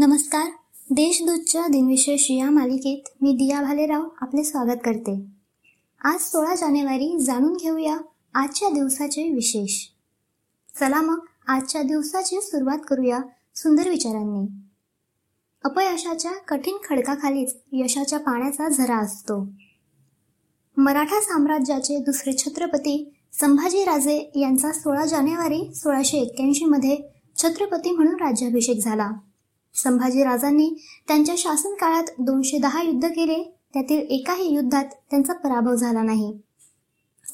नमस्कार. देशदूतच्या दिनविशेष या मालिकेत मी दिया भालेराव आपले स्वागत करते. आज सोळा जानेवारी जाणून घेऊया आजच्या दिवसाचे विशेष. चला मग आजच्या दिवसाची सुरुवात करूया सुंदर विचारांनी. अपयशाच्या कठीण खडकाखालीच यशाच्या पाण्याचा झरा असतो. मराठा साम्राज्याचे दुसरे छत्रपती संभाजीराजे यांचा सोळा जानेवारी सोळाशे एक्क्याऐंशी मध्ये छत्रपती म्हणून राज्याभिषेक झाला. संभाजीराजांनी त्यांच्या शासन काळात दोनशे दहा युद्ध केले. त्यातील एकाही युद्धात त्यांचा पराभव झाला नाही.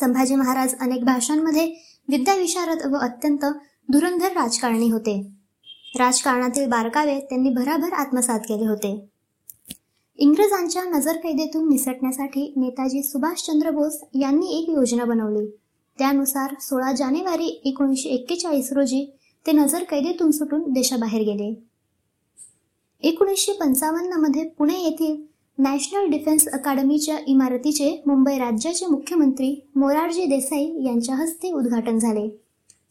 संभाजी महाराज अनेक भाषांमध्ये विद्याविशारद व अत्यंत धुरंधर राजकारणी होते. राजकारणातील बारकावे त्यांनी भराभर आत्मसात केले होते. इंग्रजांच्या नजरकैदेतून निसटण्यासाठी नेताजी सुभाषचंद्र बोस यांनी एक योजना बनवली. त्यानुसार सोळा जानेवारी एकोणीसशे एक्केचाळीस रोजी ते नजरकैदेतून सुटून देशाबाहेर गेले. एकोणीसशे पंचावन्नमध्ये पुणे येथील नॅशनल डिफेन्स अकादमीच्या इमारतीचे मुंबई राज्याचे मुख्यमंत्री मोरारजी देसाई यांच्या हस्ते उद्घाटन झाले.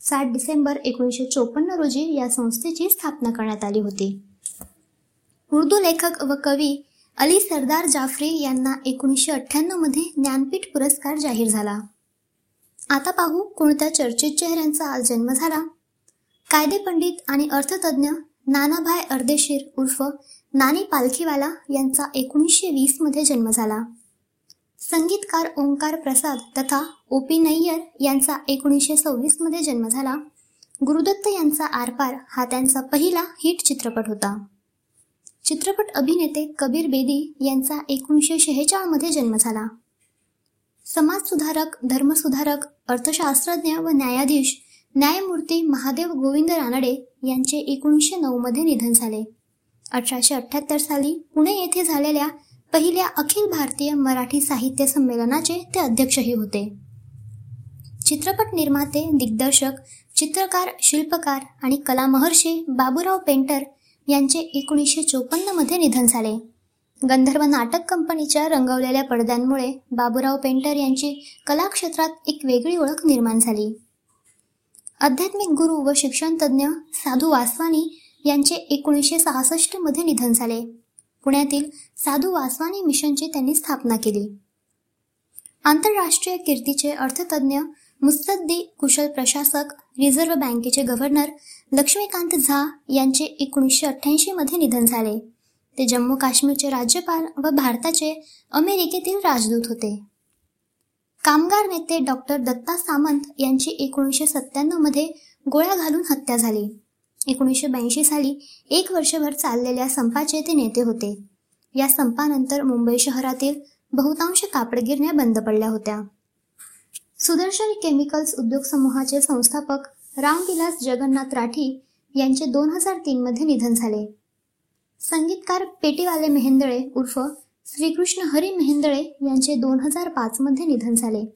सात डिसेंबर एकोणीसशे चोपन्न रोजी या संस्थेची स्थापना करण्यात आली होती. उर्दू लेखक व कवी अली सरदार जाफरी यांना एकोणीसशे अठ्ठ्याण्णवमध्ये ज्ञानपीठ पुरस्कार जाहीर झाला. आता पाहू कोणत्या चर्चित चेहऱ्यांचा आज जन्म झाला. कायदे पंडित आणि अर्थतज्ञ नानाभाई अर्देशीर उर्फ नानी पालखीवाला यांचा एकोणीसशे वीसमध्ये जन्म झाला. संगीतकार ओंकार प्रसाद तथा ओ पी नय्यर यांचा एकोणीसशे सव्वीसमध्ये जन्म झाला. गुरुदत्त यांचा आरपार हा त्यांचा पहिला हिट चित्रपट होता. चित्रपट अभिनेते कबीर बेदी यांचा एकोणीसशे शेहेचाळमध्ये जन्म झाला. समाजसुधारक धर्मसुधारक अर्थशास्त्रज्ञ व न्यायाधीश न्यायमूर्ती महादेव गोविंद रानडे यांचे एकोणीसशे नऊमध्ये निधन झाले. अठराशे अठ्ठ्याहत्तर साली पुणे येथे झालेल्या पहिल्या अखिल भारतीय मराठी साहित्य संमेलनाचे ते अध्यक्षही होते. चित्रपट निर्माते दिग्दर्शक चित्रकार शिल्पकार आणि कलामहर्षी बाबूराव पेंटर यांचे एकोणीसशे चोपन्नमध्ये निधन झाले. गंधर्व नाटक कंपनीच्या रंगवलेल्या पडद्यांमुळे बाबूराव पेंटर यांची कलाक्षेत्रात एक वेगळी ओळख निर्माण झाली. आध्यात्मिक गुरु व शिक्षणतज्ज्ञ साधू वासवानी यांचे एकोणीसशे सहासष्टमध्ये निधन झाले. पुण्यातील साधू वासवानी मिशनची त्यांनी स्थापना केली. आंतरराष्ट्रीय कीर्तीचे अर्थतज्ञ मुस्तद्दी कुशल प्रशासक रिझर्व्ह बँकेचे गव्हर्नर लक्ष्मीकांत झा यांचे एकोणीसशे अठ्ठ्याऐंशीमध्ये निधन झाले. ते जम्मू काश्मीरचे राज्यपाल व भारताचे अमेरिकेतील राजदूत होते. कामगार नेते डॉक्टर दत्ता सामंत यांची एकोणीसशे सत्त्याण्णवमध्ये गोळ्या घालून हत्या झाली. एकोणीसशे ब्याऐंशी साली एक वर्षभर चाललेल्या संपाचे ते नेते होते. या संपानंतर मुंबई शहरातील बहुतांश कापडगिरण्या बंद पडल्या होत्या. सुदर्शन केमिकल्स उद्योग समूहाचे संस्थापक रामविलास जगन्नाथ राठी यांचे दोन हजार तीनमध्ये निधन झाले. संगीतकार पेटीवाले मेहेंदळे उर्फ श्रीकृष्ण हरी मेहेंदळे यांचे दोन हजार पाचमध्ये निधन झाले.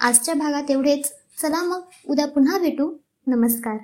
आजच्या भागात एवढेच. चला मग उद्या पुन्हा भेटू. नमस्कार.